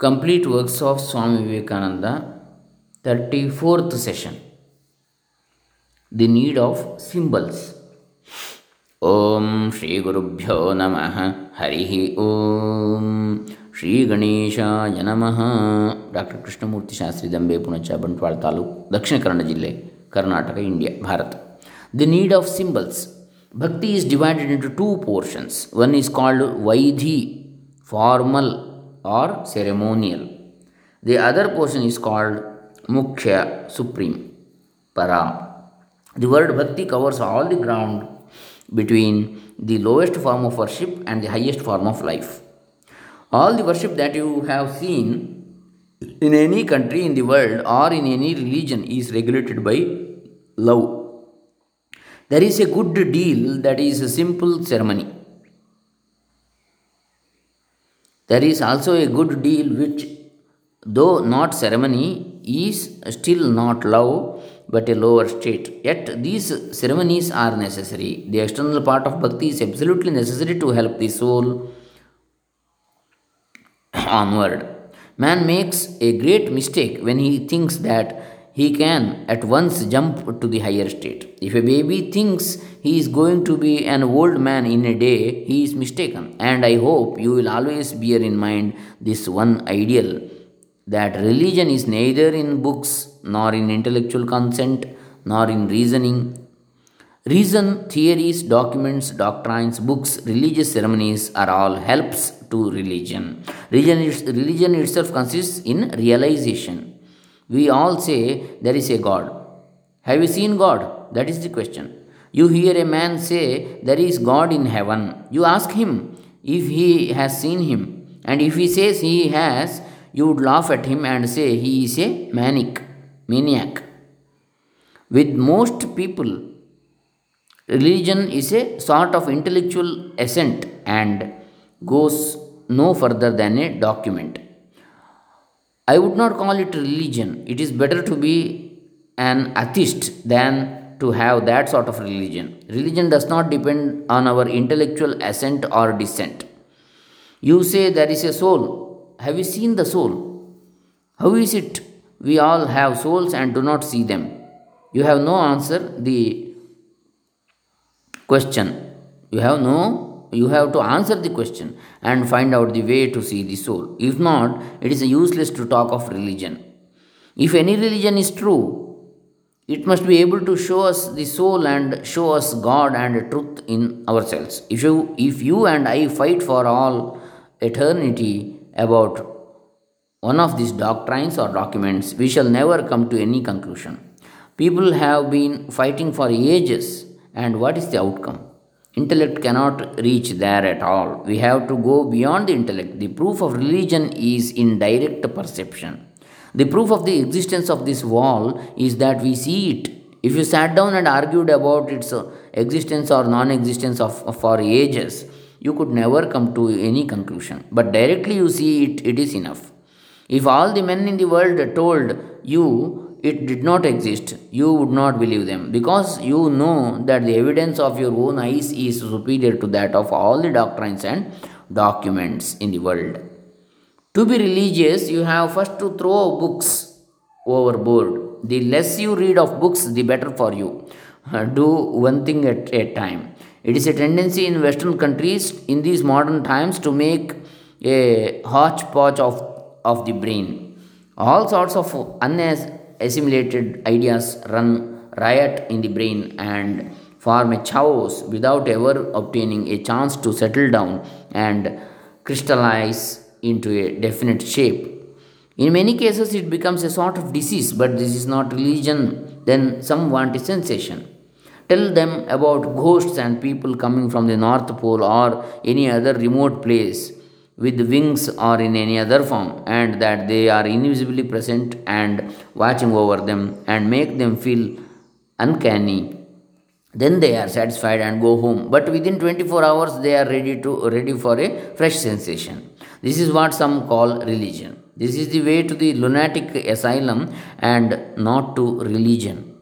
Complete works of Swami Vivekananda, 34th session The Need of Symbols. ಓಂ ಶ್ರೀ ಗುರುಭ್ಯೋ ನಮಃ ಹರಿ ಓಂ ಶ್ರೀ ಗಣೇಶಾಯ ನಮಃ ಡಾಕ್ಟರ್ ಕೃಷ್ಣಮೂರ್ತಿ ಶಾಸ್ತ್ರಿ ದಂಬೆ ಪುಣಚ ಬಂಟ್ವಾಳ ತಾಲೂಕು ದಕ್ಷಿಣ ಕನ್ನಡ ಜಿಲ್ಲೆ Karnataka India Bharat the need of symbols bhakti is divided into two portions one is called vaidhi formal or ceremonial. The other portion is called Mukhya, Supreme, Para. The word Bhakti covers all the ground between the lowest form of worship and the highest form of life. All the worship that you have seen in any country in the world or in any religion is regulated by love. There is a good deal that is a simple ceremony. There is also a good deal which, though not ceremony, is still not love but a lower state. Yet these ceremonies are necessary. The external part of bhakti is absolutely necessary to help the soul onward. Man makes a great mistake when he thinks that he can at once jump to the higher state. If a baby thinks he is going to be an old man in a day, he is mistaken. And I hope you will always bear in mind this one ideal that religion is neither in books, nor in intellectual consent, nor in reasoning. Reason, theories, documents, doctrines, books, religious ceremonies are all helps to religion. Religion, religion itself consists in realization. We all say there is a God. Have you seen God? That is the question. You hear a man say there is God in heaven. You ask him if he has seen him. And if he says he has, you would laugh at him and say he is a manic, maniac. With most people, religion is a sort of intellectual assent and goes no further than a document. I would not call it religion. It is better to be an atheist than to have that sort of religion. Religion does not depend on our intellectual assent or dissent. You say there is a soul. Have you seen the soul? How is it we all have souls and do not see them? You have no answer the question. You have no you have to answer the question and find out the way to see the soul. If not, it is useless to talk of religion. If any religion is true, it must be able to show us the soul and show us God and truth in ourselves. If you, if you and I fight for all eternity about one of these doctrines or documents, we shall never come to any conclusion. People have been fighting for ages, and what is the outcome? Intellect cannot reach there at all. We have to go beyond the intellect. The proof of religion is in direct perception. The proof of the existence of this wall is that we see it. If you sat down and argued about its existence or non existence of, for ages, you could never come to any conclusion. But directly you see it, it is enough. If all the men in the world told you it did not exist, you would not believe them because you know that the evidence of your own eyes is superior to that of all the doctrines and documents in the world. To be religious, you have first to throw books overboard. The less you read of books, the better for you. Do one thing at a time. It is a tendency in Western countries in these modern times to make a hodgepodge of, of the brain. All sorts of unassimilated ideas run riot in the brain and form a chaos without ever obtaining a chance to settle down and crystallize into a definite shape. In many cases, it becomes a sort of disease, but this is not religion, then some want a sensation. Tell them about ghosts and people coming from the North Pole or any other remote place with wings or in any other form, and that they are invisibly present and watching over them and make them feel uncanny. Then they are satisfied and go home. But within 24 hours, they are ready to ready for a fresh sensation. This is what some call religion. This is the way to the lunatic asylum and not to religion.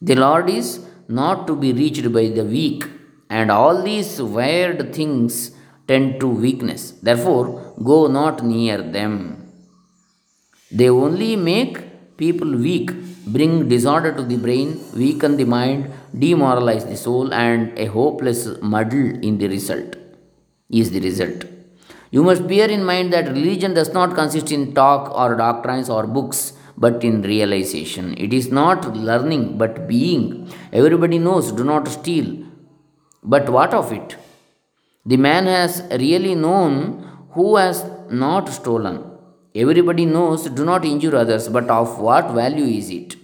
The Lord is not to be reached by the weak, and all these weird things tend to weakness. Therefore, go not near them. They only make people weak, bring disorder to the brain, weaken the mind, demoralize the soul, and a hopeless muddle in the result is the result. You must bear in mind that religion does not consist in talk or doctrines or books, but in realization. It is not learning, but being. Everybody knows, do not steal. But what of it? The man has really known who has not stolen. Everybody knows, do not injure others, but of what value is it?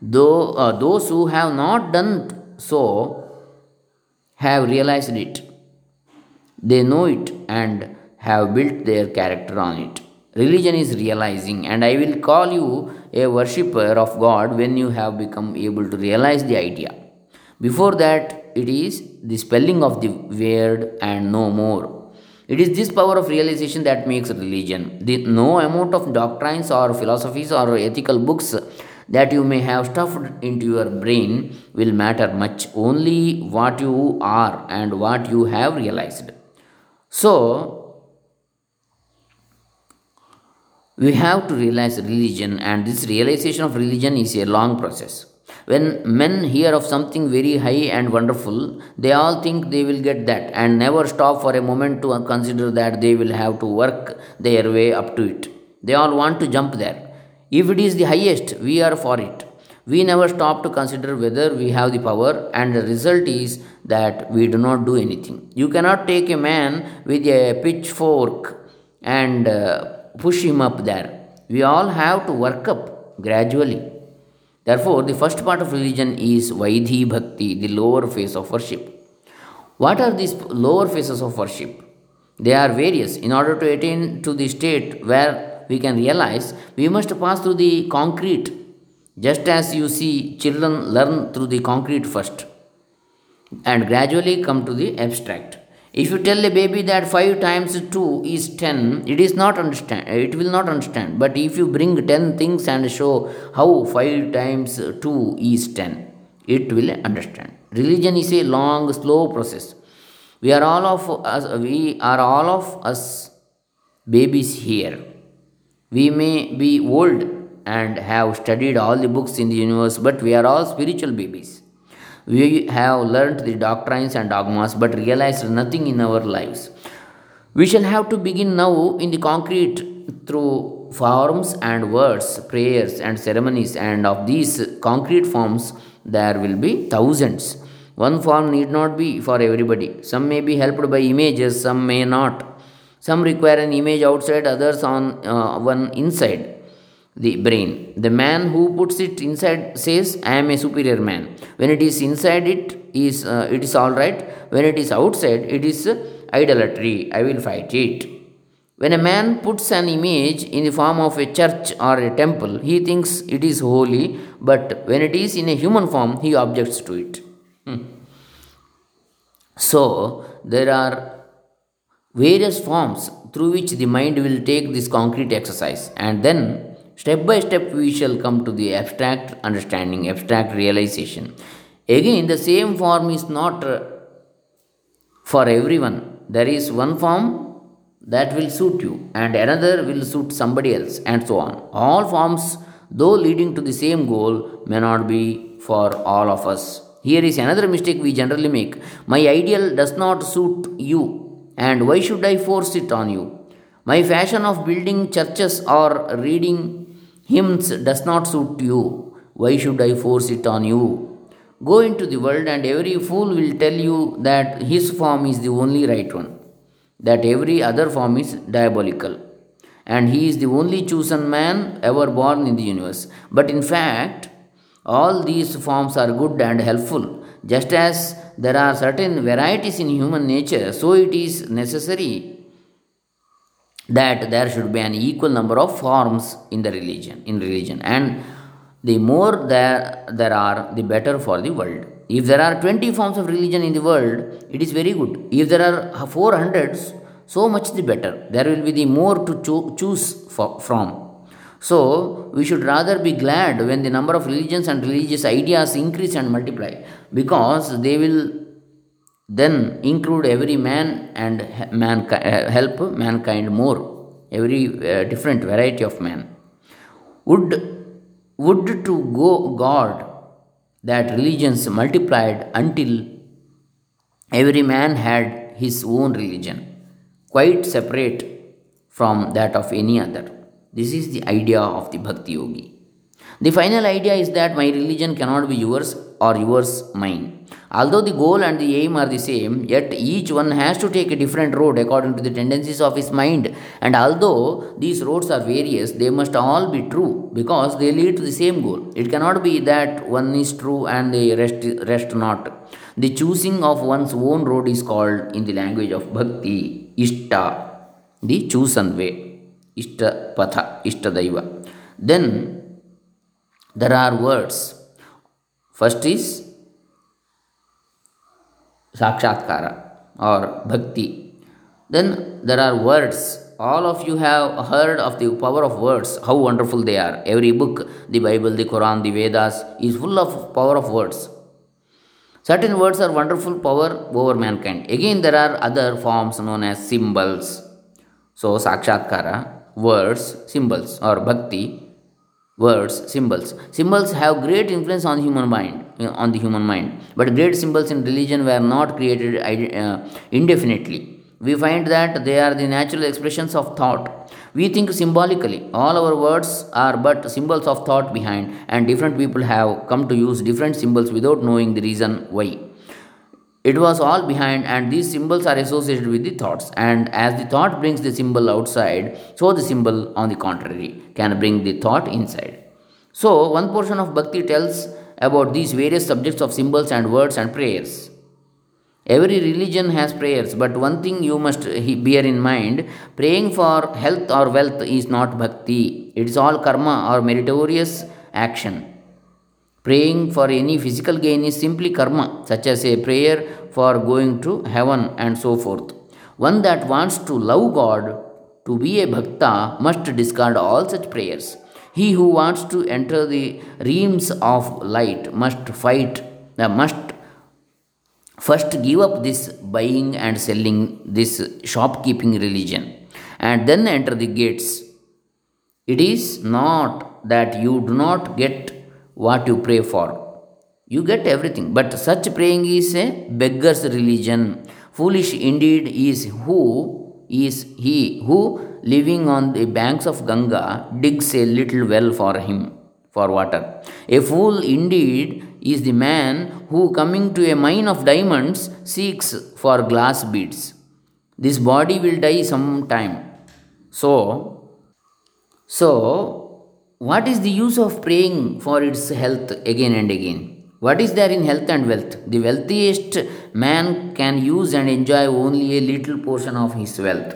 Though uh, those who have not done so have realized it. They know it and have built their character on it. Religion is realizing, and I will call you a worshipper of God when you have become able to realize the idea. Before that, it is the spelling of the word and no more. It is this power of realization that makes religion. The, no amount of doctrines or philosophies or ethical books that you may have stuffed into your brain will matter much. Only what you are and what you have realized. So, we have to realize religion, and this realization of religion is a long process. When men hear of something very high and wonderful, they all think they will get that and never stop for a moment to consider that they will have to work their way up to it. They all want to jump there. If it is the highest, we are for it. We never stop to consider whether we have the power, and the result is that we do not do anything. You cannot take a man with a pitchfork and uh, push him up there. We all have to work up gradually. Therefore, the first part of religion is Vaidhi Bhakti, the lower phase of worship. What are these lower phases of worship? They are various. In order to attain to the state where we can realize, we must pass through the concrete, just as you see children learn through the concrete first and gradually come to the abstract. If you tell a baby that 5 times 2 is 10, it is not understand it will not understand. But if you bring 10 things and show how 5 times 2 is 10, it will understand. Religion is a long, slow process. We are all of us we are all of us babies here. We may be old and have studied all the books in the universe, but we are all spiritual babies. We have learnt the doctrines and dogmas but realized nothing in our lives. We shall have to begin now in the concrete through forms and words, prayers and ceremonies, and of these concrete forms there will be thousands. One form need not be for everybody. Some may be helped by images, some may not. Some require an image outside, others on uh, one inside the brain. The man who puts it inside says, "I am a superior man." When it is inside it, is uh, it is all right. When it is outside, it is uh, idolatry. I will fight it. When a man puts an image in the form of a church or a temple, he thinks it is holy, but when it is in a human form, he objects to it. Hmm. So, there are various forms through which the mind will take this concrete exercise, and then Step by step, we shall come to the abstract understanding, abstract realization. Again, the same form is not uh, for everyone. There is one form that will suit you, and another will suit somebody else, and so on. All forms, though leading to the same goal, may not be for all of us. Here is another mistake we generally make. My ideal does not suit you, and why should I force it on you? My fashion of building churches or reading hymns does not suit you. Why should I force it on you? Go into the world, and every fool will tell you that his form is the only right one, that every other form is diabolical, and he is the only chosen man ever born in the universe. But in fact, all these forms are good and helpful. Just as there are certain varieties in human nature, so it is necessary that there should be an equal number of forms in the religion in religion. And the more there there are the better for the world. If there are 20 forms of religion in the world it is very good. If there are 400 so much the better. There will be the more to cho- choose for, from. So we should rather be glad when the number of religions and religious ideas increase and multiply because they will then include every man and man uh, help mankind more every uh, different variety of man. Would would to go god that religions multiplied until every man had his own religion quite separate from that of any other. This is the idea of the bhakti yogi. The final idea is that my religion cannot be yours or yours mine. Although the goal and the aim are the same, yet each one has to take a different road according to the tendencies of his mind. And although these roads are various, they must all be true because they lead to the same goal. It cannot be that one is true and the rest, not. The choosing of one's own road is called, in the language of bhakti, ishta, the chosen way, ishta patha, ishta daiva. Then there are words. First is Sakshatkara or Bhakti. Then there are words. All of you have heard of the power of words, how wonderful they are. Every book, the Bible, the Quran, the Vedas, is full of power of words. Certain words are wonderful power over mankind. Again, there are other forms known as symbols. So, Sakshatkara, words, symbols, or Bhakti words symbols. Symbols have great influence on human mind on the human mind. But great symbols in religion were not created uh, indefinitely. We find that they are the natural expressions of thought. We think symbolically. All our words are but symbols of thought behind and different people have come to use different symbols without knowing the reason why it was all behind, and these symbols are associated with the thoughts. And as the thought brings the symbol outside, so the symbol, on the contrary, can bring the thought inside. So, one portion of Bhakti tells about these various subjects of symbols and words and prayers. Every religion has prayers, but one thing you must bear in mind praying for health or wealth is not bhakti, it is all karma or meritorious action. Praying for any physical gain is simply karma, such as a prayer for going to heaven and so forth. One that wants to love God, to be a bhakta, must discard all such prayers. He who wants to enter the realms of light must fight, uh, must first give up this buying and selling, this shopkeeping religion, and then enter the gates. It is not that you do not get what you pray for. You get everything. But such praying is a beggar's religion. Foolish indeed is who is he who living on the banks of Ganga digs a little well for him for water. A fool indeed is the man who coming to a mine of diamonds seeks for glass beads. This body will die sometime. So so what is the use of praying for its health again and again? What is there in health and wealth? The wealthiest man can use and enjoy only a little portion of his wealth.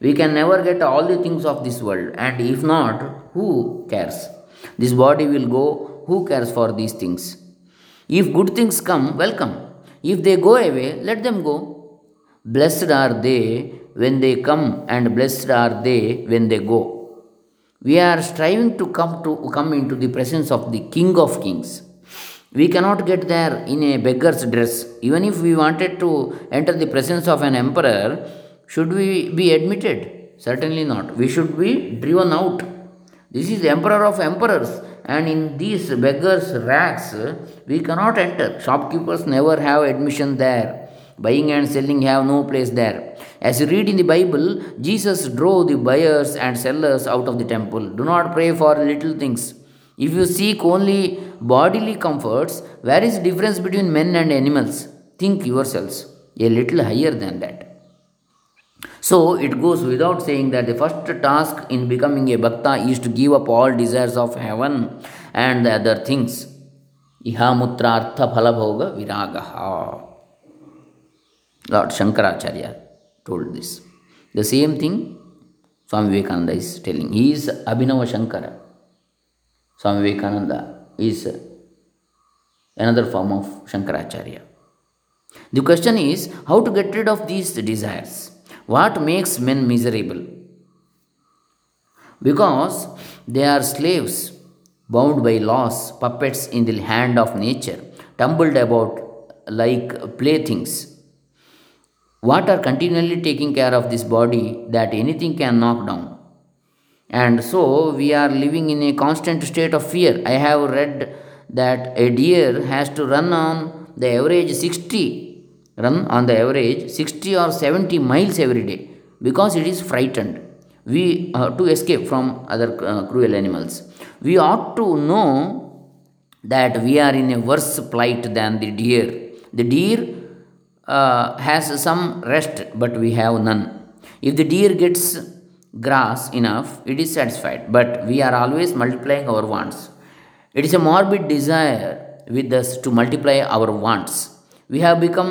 We can never get all the things of this world, and if not, who cares? This body will go, who cares for these things? If good things come, welcome. If they go away, let them go. Blessed are they when they come, and blessed are they when they go. We are striving to come to come into the presence of the King of Kings. We cannot get there in a beggar's dress. Even if we wanted to enter the presence of an emperor, should we be admitted? Certainly not. We should be driven out. This is the emperor of emperors, and in these beggars' rags, we cannot enter. Shopkeepers never have admission there. Buying and selling have no place there. As you read in the Bible, Jesus drove the buyers and sellers out of the temple. Do not pray for little things. If you seek only bodily comforts, where is the difference between men and animals? Think yourselves a little higher than that. So it goes without saying that the first task in becoming a bhakta is to give up all desires of heaven and the other things. Ihamutra artha phalabhoga viragaha. Lord Shankaracharya told this. The same thing Swami Vivekananda is telling. He is Abhinava Shankara. Swami Vivekananda is another form of Shankaracharya. The question is how to get rid of these desires. What makes men miserable? Because they are slaves, bound by laws, puppets in the hand of nature, tumbled about like playthings water continually taking care of this body that anything can knock down. And so we are living in a constant state of fear. I have read that a deer has to run on the average 60, run on the average 60 or 70 miles every day because it is frightened. We uh, to escape from other uh, cruel animals. We ought to know that we are in a worse plight than the deer. The deer Uh, has some rest, but we have none. If the deer gets grass enough, it is satisfied, but we are always multiplying our wants. It is a morbid desire with us to multiply our wants. We have become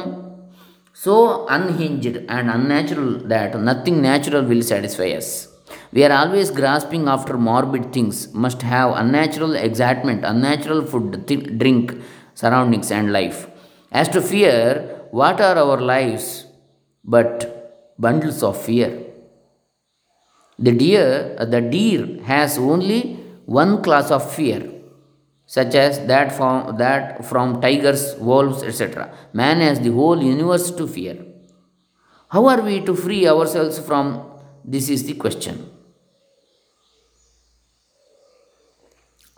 so unhinged and unnatural that nothing natural will satisfy us. We are always grasping after morbid things, must have unnatural excitement, unnatural food, th- drink, surroundings, and life. As to fear, what are our lives but bundles of fear? The deer, uh, the deer has only one class of fear, such as that from, that from tigers, wolves, etc. Man has the whole universe to fear. How are we to free ourselves from this? Is the question.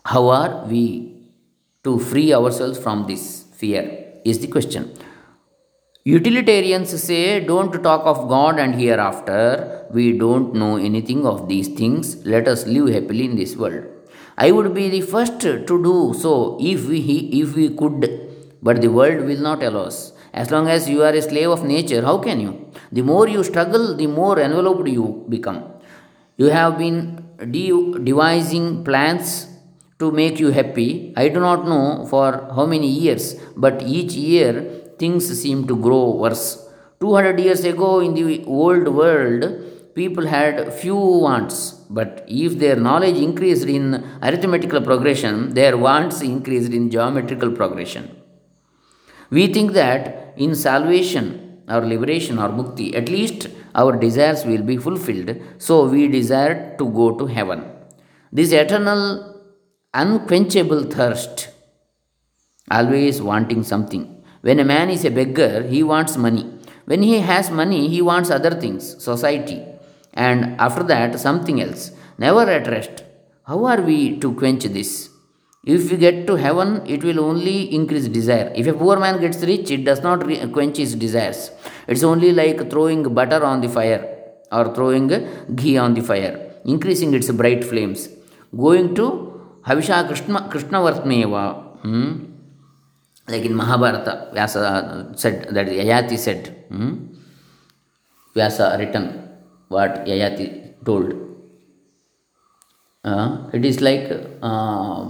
How are we to free ourselves from this fear? Is the question. Utilitarians say, don't talk of God and hereafter. We don't know anything of these things. Let us live happily in this world. I would be the first to do so if we, if we could, but the world will not allow us. As long as you are a slave of nature, how can you? The more you struggle, the more enveloped you become. You have been de- devising plans to make you happy. I do not know for how many years, but each year things seem to grow worse. 200 years ago, in the old world, people had few wants, but if their knowledge increased in arithmetical progression, their wants increased in geometrical progression. We think that in salvation our liberation or mukti, at least our desires will be fulfilled, so we desire to go to heaven. This eternal, unquenchable thirst, always wanting something when a man is a beggar, he wants money. When he has money, he wants other things, society, and after that, something else. Never at rest. How are we to quench this? If we get to heaven, it will only increase desire. If a poor man gets rich, it does not re- quench his desires. It's only like throwing butter on the fire or throwing ghee on the fire, increasing its bright flames. Going to Havisha Krishna, Krishnavartmeva. Hmm? Like in Mahabharata, Vyasa said that Yayati said, hmm? Vyasa written what Yayati told. Uh, it is like uh,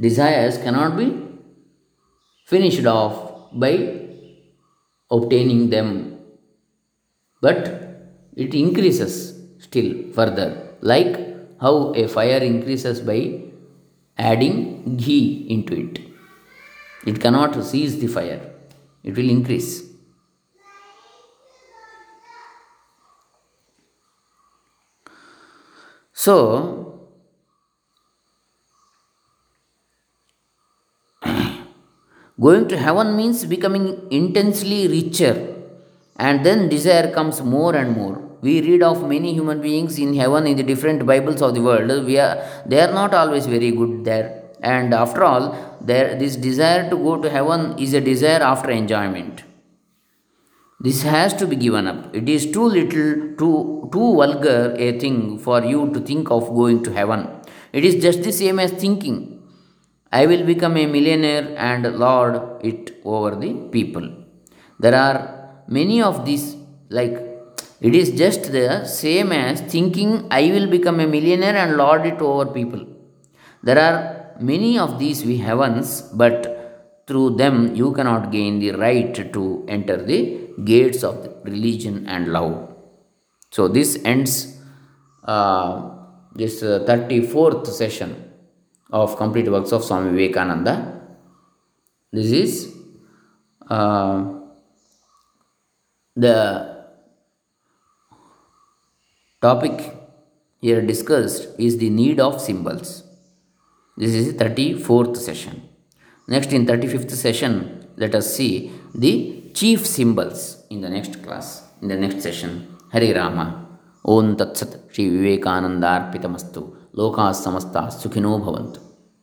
desires cannot be finished off by obtaining them, but it increases still further, like how a fire increases by adding ghee into it. It cannot seize the fire, it will increase. So, going to heaven means becoming intensely richer, and then desire comes more and more we read of many human beings in heaven in the different bibles of the world. We are they are not always very good there. And after all there this desire to go to heaven is a desire after enjoyment. This has to be given up. It is too little too too vulgar a thing for you to think of going to heaven. It is just the same as thinking i will become a millionaire and lord it over the people. There are many of these like it is just the same as thinking I will become a millionaire and lord it over people. There are many of these we heavens, but through them you cannot gain the right to enter the gates of religion and love. So this ends uh, this uh, 34th session of complete works of Swami Vivekananda. This is uh, the topic here discussed is the need of symbols. This is the 34th session. Next, in 35th session, let us see the chief symbols in the next class, in the next session. Hari Rama. Om Tat Sat Shri Vivekananda Arpitamastu.